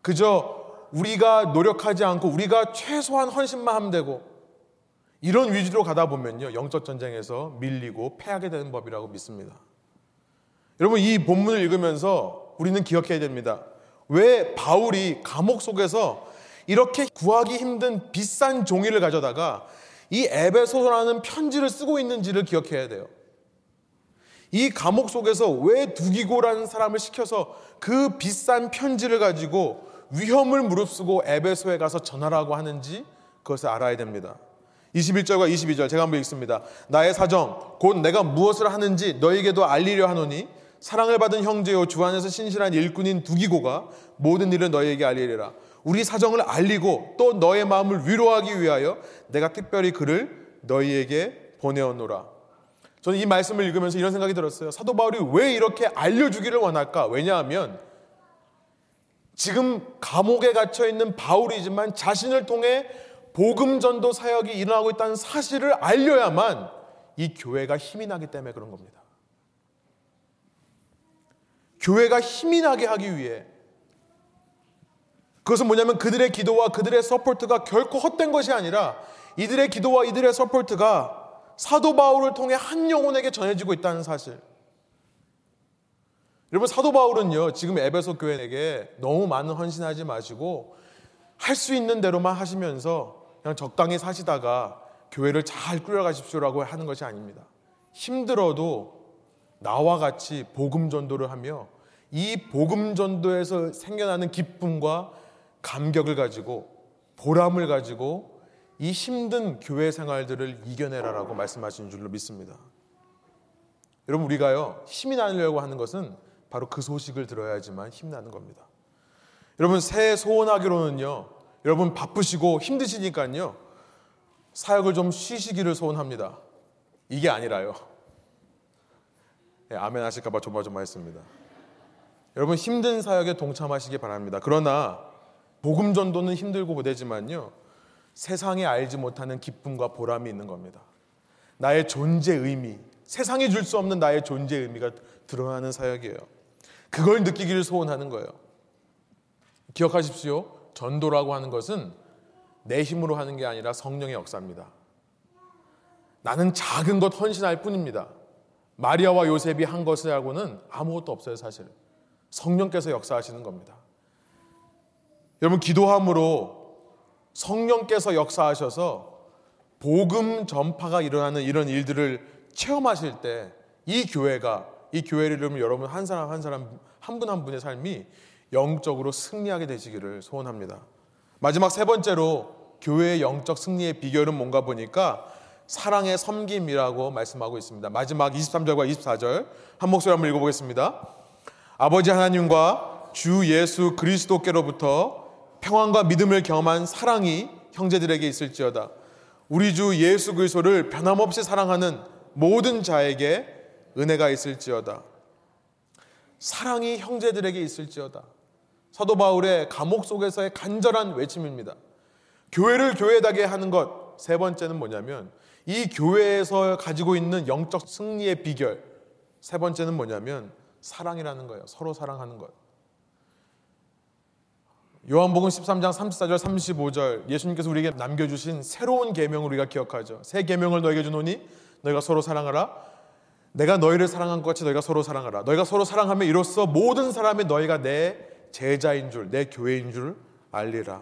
그저 우리가 노력하지 않고 우리가 최소한 헌신만 하면 되고 이런 위주로 가다 보면요. 영적 전쟁에서 밀리고 패하게 되는 법이라고 믿습니다. 여러분 이 본문을 읽으면서 우리는 기억해야 됩니다. 왜 바울이 감옥 속에서 이렇게 구하기 힘든 비싼 종이를 가져다가 이 에베소라는 편지를 쓰고 있는지를 기억해야 돼요. 이 감옥 속에서 왜 두기고라는 사람을 시켜서 그 비싼 편지를 가지고 위험을 무릅쓰고 에베소에 가서 전하라고 하는지 그것을 알아야 됩니다. 21절과 22절 제가 한번 읽습니다. 나의 사정 곧 내가 무엇을 하는지 너에게도 알리려 하노니 사랑을 받은 형제요 주 안에서 신실한 일꾼인 두기고가 모든 일을 너에게 알리리라. 우리 사정을 알리고 또 너의 마음을 위로하기 위하여 내가 특별히 그를 너희에게 보내었노라. 저는 이 말씀을 읽으면서 이런 생각이 들었어요. 사도 바울이 왜 이렇게 알려주기를 원할까? 왜냐하면 지금 감옥에 갇혀 있는 바울이지만 자신을 통해 복음 전도 사역이 일어나고 있다는 사실을 알려야만 이 교회가 힘이 나기 때문에 그런 겁니다. 교회가 힘이 나게 하기 위해 그것은 뭐냐면 그들의 기도와 그들의 support가 결코 헛된 것이 아니라 이들의 기도와 이들의 support가 사도 바울을 통해 한 영혼에게 전해지고 있다는 사실. 여러분 사도 바울은요 지금 에베소 교회에게 너무 많은 헌신하지 마시고 할 수 있는 대로만 하시면서 그냥 적당히 사시다가 교회를 잘 꾸려가십시오라고 하는 것이 아닙니다. 힘들어도 나와 같이 복음 전도를 하며 이 복음 전도에서 생겨나는 기쁨과 감격을 가지고 보람을 가지고 이 힘든 교회 생활들을 이겨내라라고 말씀하신 줄로 믿습니다. 여러분 우리가요 힘이 나려고 하는 것은 바로 그 소식을 들어야지만 힘나는 겁니다. 여러분 새해 소원하기로는요 여러분 바쁘시고 힘드시니까요 사역을 좀 쉬시기를 소원합니다. 이게 아니라요. 네, 아멘 하실까봐 조마조마했습니다. 여러분 힘든 사역에 동참하시기 바랍니다. 그러나 복음 전도는 힘들고 고되지만요. 세상에 알지 못하는 기쁨과 보람이 있는 겁니다. 나의 존재 의미, 세상이 줄 수 없는 나의 존재 의미가 드러나는 사역이에요. 그걸 느끼기를 소원하는 거예요. 기억하십시오. 전도라고 하는 것은 내 힘으로 하는 게 아니라 성령의 역사입니다. 나는 작은 것 헌신할 뿐입니다. 마리아와 요셉이 한 것을 하고는 아무것도 없어요, 사실. 성령께서 역사하시는 겁니다. 여러분 기도함으로 성령께서 역사하셔서 복음 전파가 일어나는 이런 일들을 체험하실 때 이 교회가 이 교회를 이루면 여러분 한 사람 한 사람 한분한 분의 삶이 영적으로 승리하게 되시기를 소원합니다. 마지막 세 번째로 교회의 영적 승리의 비결은 뭔가 보니까 사랑의 섬김이라고 말씀하고 있습니다. 마지막 23절과 24절 한 목소리 한번 읽어보겠습니다. 아버지 하나님과 주 예수 그리스도께로부터 평안과 믿음을 경험한 사랑이 형제들에게 있을지어다. 우리 주 예수 그리스도를 변함없이 사랑하는 모든 자에게 은혜가 있을지어다. 사랑이 형제들에게 있을지어다. 사도 바울의 감옥 속에서의 간절한 외침입니다. 교회를 교회다게 하는 것 세 번째는 뭐냐면 이 교회에서 가지고 있는 영적 승리의 비결 세 번째는 뭐냐면 사랑이라는 거예요. 서로 사랑하는 것. 요한복음 13장 34절 35절 예수님께서 우리에게 남겨주신 새로운 계명을 우리가 기억하죠. 새 계명을 너에게 주노니 너희가 서로 사랑하라. 내가 너희를 사랑한 것 같이 너희가 서로 사랑하라. 너희가 서로 사랑하면 이로써 모든 사람이 너희가 내 제자인 줄, 내 교회인 줄 알리라.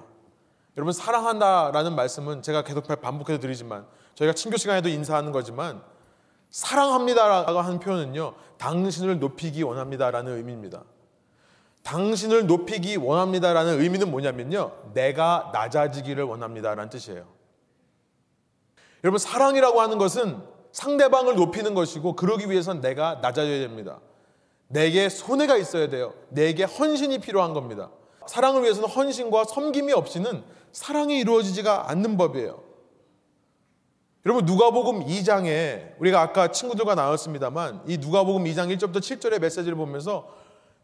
여러분 사랑한다라는 말씀은 제가 계속 반복해서 드리지만 저희가 친교 시간에도 인사하는 거지만 사랑합니다라고 하는 표현은요. 당신을 높이기 원합니다라는 의미입니다. 당신을 높이기 원합니다라는 의미는 뭐냐면요. 내가 낮아지기를 원합니다라는 뜻이에요. 여러분 사랑이라고 하는 것은 상대방을 높이는 것이고 그러기 위해선 내가 낮아져야 됩니다. 내게 손해가 있어야 돼요. 내게 헌신이 필요한 겁니다. 사랑을 위해서는 헌신과 섬김이 없이는 사랑이 이루어지지가 않는 법이에요. 여러분 누가복음 2장에 우리가 아까 친구들과 나눴습니다만 이 누가복음 2장 1절부터 7절의 메시지를 보면서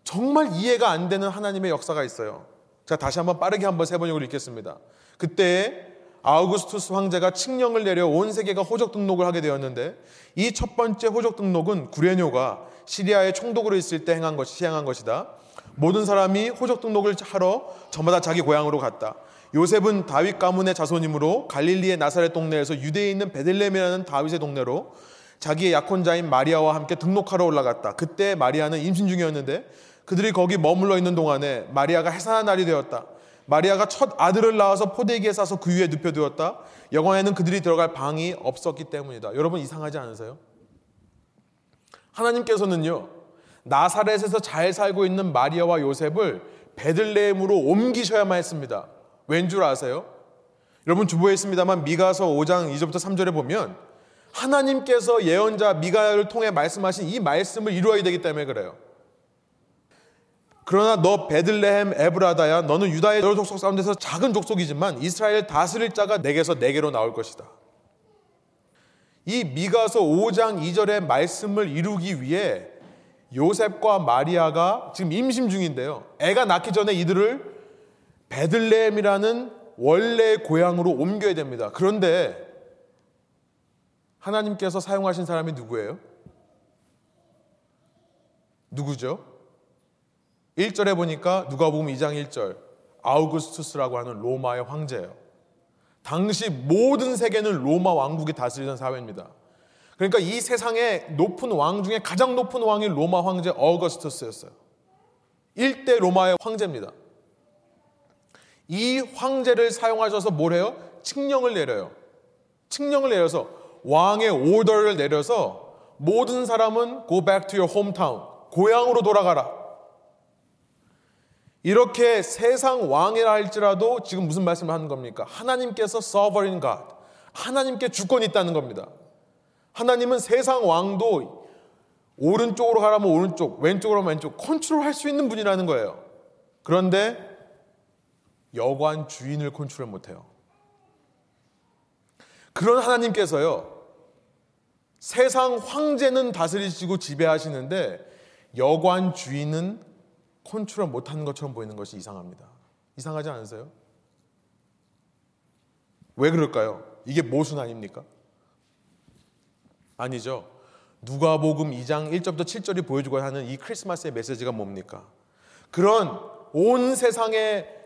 정말 이해가 안 되는 하나님의 역사가 있어요. 자 다시 한번 빠르게 한번 세 번역을 읽겠습니다. 그때 아우구스투스 황제가 칙령을 내려 온 세계가 호적 등록을 하게 되었는데 이 첫 번째 호적 등록은 구레뇨가 시리아의 총독으로 있을 때 행한 것이 시행한 것이다. 모든 사람이 호적 등록을 하러 저마다 자기 고향으로 갔다. 요셉은 다윗 가문의 자손이므로 갈릴리의 나사렛 동네에서 유대에 있는 베들레헴이라는 다윗의 동네로 자기의 약혼자인 마리아와 함께 등록하러 올라갔다. 그때 마리아는 임신 중이었는데 그들이 거기 머물러 있는 동안에 마리아가 해산한 날이 되었다. 마리아가 첫 아들을 낳아서 포대기에 싸서 그 위에 눕혀두었다. 영화에는 그들이 들어갈 방이 없었기 때문이다. 여러분 이상하지 않으세요? 하나님께서는요 나사렛에서 잘 살고 있는 마리아와 요셉을 베들레헴으로 옮기셔야만 했습니다. 왠 줄 아세요? 여러분 주보했습니다만 미가서 5장 2절부터 3절에 보면 하나님께서 예언자 미가를 통해 말씀하신 이 말씀을 이루어야 되기 때문에 그래요. 그러나 너 베들레헴 에브라다야 너는 유다의 여러 족속 가운데서 작은 족속이지만 이스라엘 다스릴 자가 내게서 내게로 나올 것이다. 이 미가서 5장 2절의 말씀을 이루기 위해 요셉과 마리아가 지금 임신 중인데요. 애가 낳기 전에 이들을 베들레헴이라는 원래 고향으로 옮겨야 됩니다. 그런데 하나님께서 사용하신 사람이 누구예요? 누구죠? 1절에 보니까 누가 보면 2장 1절 아우구스투스라고 하는 로마의 황제예요. 당시 모든 세계는 로마 왕국이 다스리던 사회입니다. 그러니까 이 세상의 높은 왕 중에 가장 높은 왕이 로마 황제 어거스투스였어요. 1대 로마의 황제입니다. 이 황제를 사용하셔서 뭘 해요? 칙령을 내려요. 칙령을 내려서 왕의 오더를 내려서 모든 사람은 go back to your hometown. 고향으로 돌아가라. 이렇게 세상 왕이라 할지라도 지금 무슨 말씀을 하는 겁니까? 하나님께서 sovereign God. 하나님께 주권이 있다는 겁니다. 하나님은 세상 왕도 오른쪽으로 가라면 오른쪽, 왼쪽으로 하면 왼쪽 컨트롤 할 수 있는 분이라는 거예요. 그런데 여관 주인을 컨트롤 못 해요. 그런 하나님께서요. 세상 황제는 다스리시고 지배하시는데 여관 주인은 컨트롤 못하는 것처럼 보이는 것이 이상합니다. 이상하지 않으세요? 왜 그럴까요? 이게 모순 아닙니까? 아니죠. 누가복음 2장 1절부터 7절이 보여주고 하는 이 크리스마스의 메시지가 뭡니까? 그런 온 세상의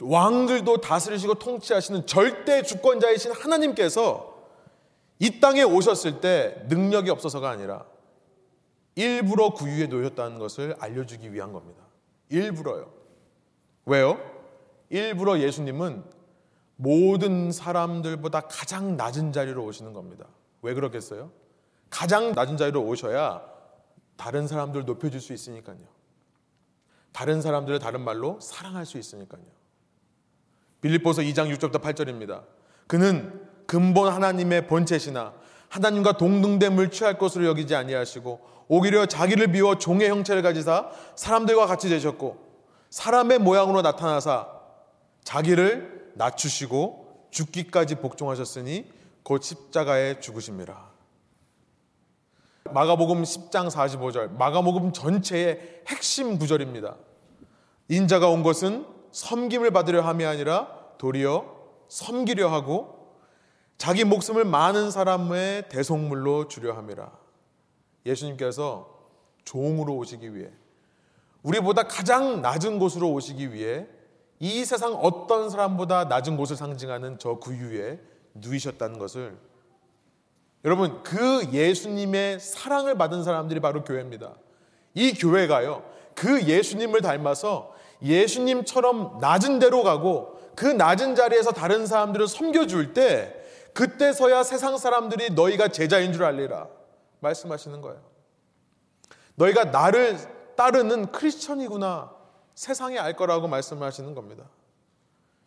왕들도 다스리시고 통치하시는 절대 주권자이신 하나님께서 이 땅에 오셨을 때 능력이 없어서가 아니라 일부러 구유에 놓였다는 것을 알려주기 위한 겁니다. 일부러요. 왜요? 일부러 예수님은 모든 사람들보다 가장 낮은 자리로 오시는 겁니다. 왜 그렇겠어요? 가장 낮은 자리로 오셔야 다른 사람들 높여줄 수 있으니까요. 다른 사람들을 다른 말로 사랑할 수 있으니까요. 빌립보서 2장 6절부터 8절입니다. 그는 근본 하나님의 본체시나 하나님과 동등됨을 취할 것으로 여기지 아니하시고 오히려 자기를 비워 종의 형체를 가지사 사람들과 같이 되셨고 사람의 모양으로 나타나사 자기를 낮추시고 죽기까지 복종하셨으니 곧 십자가에 죽으심이라. 마가복음 10장 45절 마가복음 전체의 핵심 구절입니다. 인자가 온 것은 섬김을 받으려 함이 아니라 도리어 섬기려 하고 자기 목숨을 많은 사람의 대속물로 주려 함이라. 예수님께서 종으로 오시기 위해 우리보다 가장 낮은 곳으로 오시기 위해 이 세상 어떤 사람보다 낮은 곳을 상징하는 저 구유에 누이셨다는 것을 여러분 그 예수님의 사랑을 받은 사람들이 바로 교회입니다. 이 교회가요. 그 예수님을 닮아서 예수님처럼 낮은 데로 가고 그 낮은 자리에서 다른 사람들을 섬겨 줄 때 그때서야 세상 사람들이 너희가 제자인 줄 알리라 말씀하시는 거예요. 너희가 나를 따르는 크리스천이구나 세상에 알 거라고 말씀하시는 겁니다.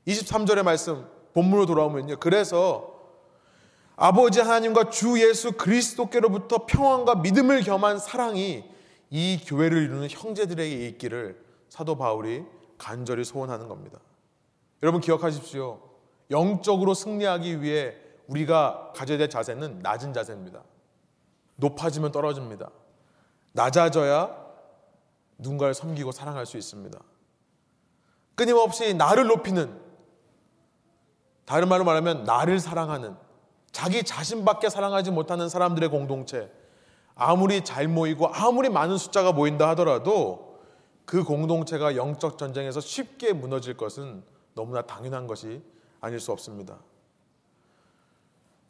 23절의 말씀 본문으로 돌아오면요. 그래서 아버지 하나님과 주 예수 그리스도께로부터 평안과 믿음을 겸한 사랑이 이 교회를 이루는 형제들에게 있기를 사도 바울이 간절히 소원하는 겁니다. 여러분 기억하십시오. 영적으로 승리하기 위해 우리가 가져야 될 자세는 낮은 자세입니다. 높아지면 떨어집니다. 낮아져야 누군가를 섬기고 사랑할 수 있습니다. 끊임없이 나를 높이는 다른 말로 말하면 나를 사랑하는 자기 자신밖에 사랑하지 못하는 사람들의 공동체 아무리 잘 모이고 아무리 많은 숫자가 모인다 하더라도 그 공동체가 영적 전쟁에서 쉽게 무너질 것은 너무나 당연한 것이 아닐 수 없습니다.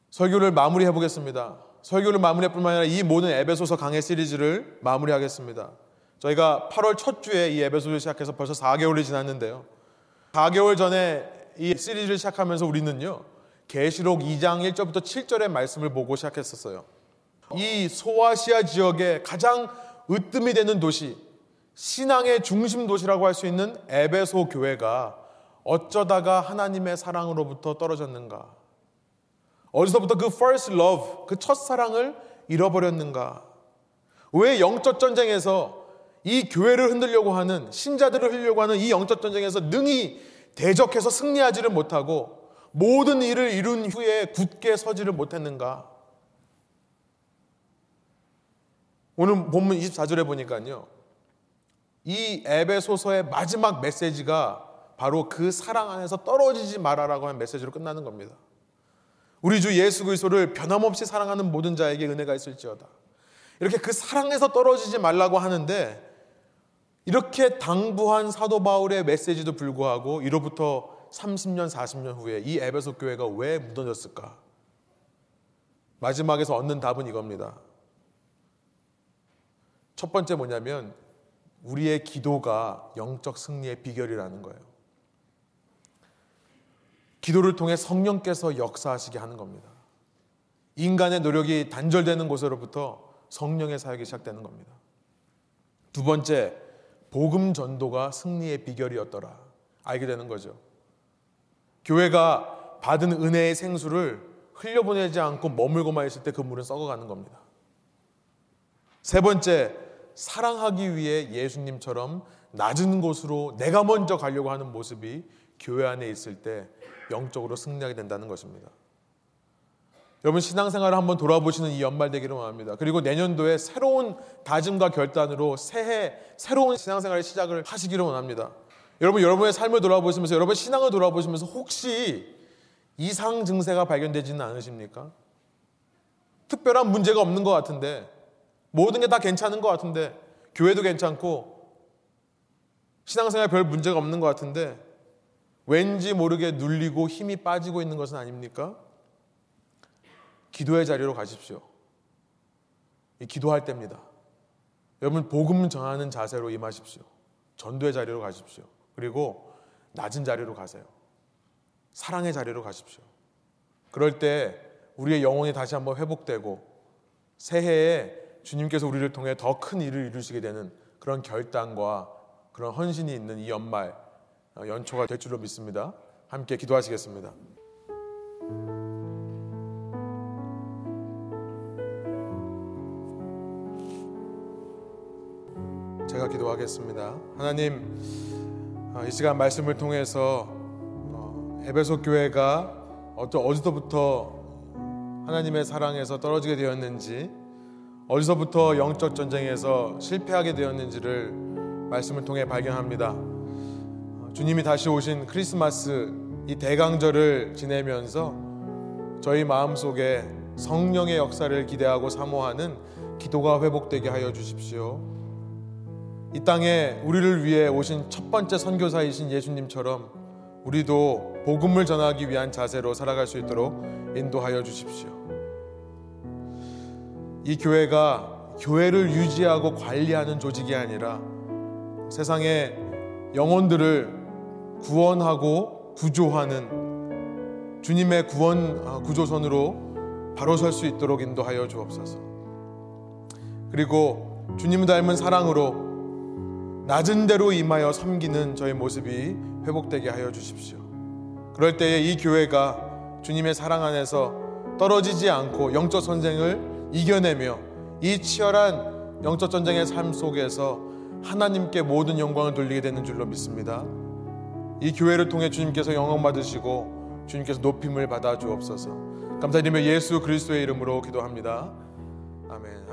설교를 마무리해 보겠습니다. 설교를 마무리할 뿐만 아니라 이 모든 에베소서 강해 시리즈를 마무리하겠습니다. 저희가 8월 첫 주에 이 에베소를 시작해서 벌써 4개월이 지났는데요. 4개월 전에 이 시리즈를 시작하면서 우리는요. 계시록 2장 1절부터 7절의 말씀을 보고 시작했었어요. 이 소아시아 지역의 가장 으뜸이 되는 도시, 신앙의 중심 도시라고 할 수 있는 에베소 교회가 어쩌다가 하나님의 사랑으로부터 떨어졌는가? 어디서부터 그 first love, 그 첫사랑을 잃어버렸는가? 왜 영적 전쟁에서 이 교회를 흔들려고 하는 신자들을 흔들려고 하는 이 영적 전쟁에서 능히 대적해서 승리하지를 못하고 모든 일을 이룬 후에 굳게 서지를 못했는가? 오늘 본문 24절에 보니까요. 이 에베소서의 마지막 메시지가 바로 그 사랑 안에서 떨어지지 말아라고 한 메시지로 끝나는 겁니다. 우리 주 예수 그리스도를 변함없이 사랑하는 모든 자에게 은혜가 있을지어다. 이렇게 그 사랑에서 떨어지지 말라고 하는데 이렇게 당부한 사도 바울의 메시지도 불구하고 이로부터 30년, 40년 후에 이 에베소 교회가 왜 무너졌을까? 마지막에서 얻는 답은 이겁니다. 첫 번째 뭐냐면 우리의 기도가 영적 승리의 비결이라는 거예요. 기도를 통해 성령께서 역사하시게 하는 겁니다. 인간의 노력이 단절되는 곳으로부터 성령의 사역이 시작되는 겁니다. 두 번째, 복음 전도가 승리의 비결이었더라. 알게 되는 거죠. 교회가 받은 은혜의 생수를 흘려보내지 않고 머물고만 있을 때 그 물은 썩어가는 겁니다. 세 번째, 사랑하기 위해 예수님처럼 낮은 곳으로 내가 먼저 가려고 하는 모습이 교회 안에 있을 때 영적으로 승리하게 된다는 것입니다. 여러분 신앙생활을 한번 돌아보시는 이 연말 되기를 원합니다. 그리고 내년도에 새로운 다짐과 결단으로 새해 새로운 신앙생활의 시작을 하시기를 원합니다. 여러분 여러분의 삶을 돌아보시면서 여러분 신앙을 돌아보시면서 혹시 이상 증세가 발견되지는 않으십니까? 특별한 문제가 없는 것 같은데 모든 게 다 괜찮은 것 같은데 교회도 괜찮고 신앙생활 별 문제가 없는 것 같은데 왠지 모르게 눌리고 힘이 빠지고 있는 것은 아닙니까? 기도의 자리로 가십시오. 기도할 때입니다. 여러분 복음 전하는 자세로 임하십시오. 전도의 자리로 가십시오. 그리고 낮은 자리로 가세요. 사랑의 자리로 가십시오. 그럴 때 우리의 영혼이 다시 한번 회복되고 새해에 주님께서 우리를 통해 더 큰 일을 이루시게 되는 그런 결단과 그런 헌신이 있는 이 연말 어, 연초가 될 줄로 믿습니다. 함께 기도하시겠습니다. 제가 기도하겠습니다. 하나님, 어, 이 시간 말씀을 통해서 어, 에베소 교회가 어디서부터 하나님의 사랑에서 떨어지게 되었는지, 어디서부터 영적 전쟁에서 실패하게 되었는지를 말씀을 통해 발견합니다. 주님이 다시 오신 크리스마스 이 대강절을 지내면서 저희 마음속에 성령의 역사를 기대하고 사모하는 기도가 회복되게 하여 주십시오. 이 땅에 우리를 위해 오신 첫 번째 선교사이신 예수님처럼 우리도 복음을 전하기 위한 자세로 살아갈 수 있도록 인도하여 주십시오. 이 교회가 교회를 유지하고 관리하는 조직이 아니라 세상의 영혼들을 구원하고 구조하는 주님의 구원 어, 구조선으로 바로 설 수 있도록 인도하여 주옵소서. 그리고 주님을 닮은 사랑으로 낮은 대로 임하여 섬기는 저의 모습이 회복되게 하여 주십시오. 그럴 때에 이 교회가 주님의 사랑 안에서 떨어지지 않고 영적 전쟁을 이겨내며 이 치열한 영적 전쟁의 삶 속에서 하나님께 모든 영광을 돌리게 되는 줄로 믿습니다. 이 교회를 통해 주님께서 영광 받으시고 주님께서 높임을 받아 주옵소서. 감사드리며 예수 그리스도의 이름으로 기도합니다. 아멘.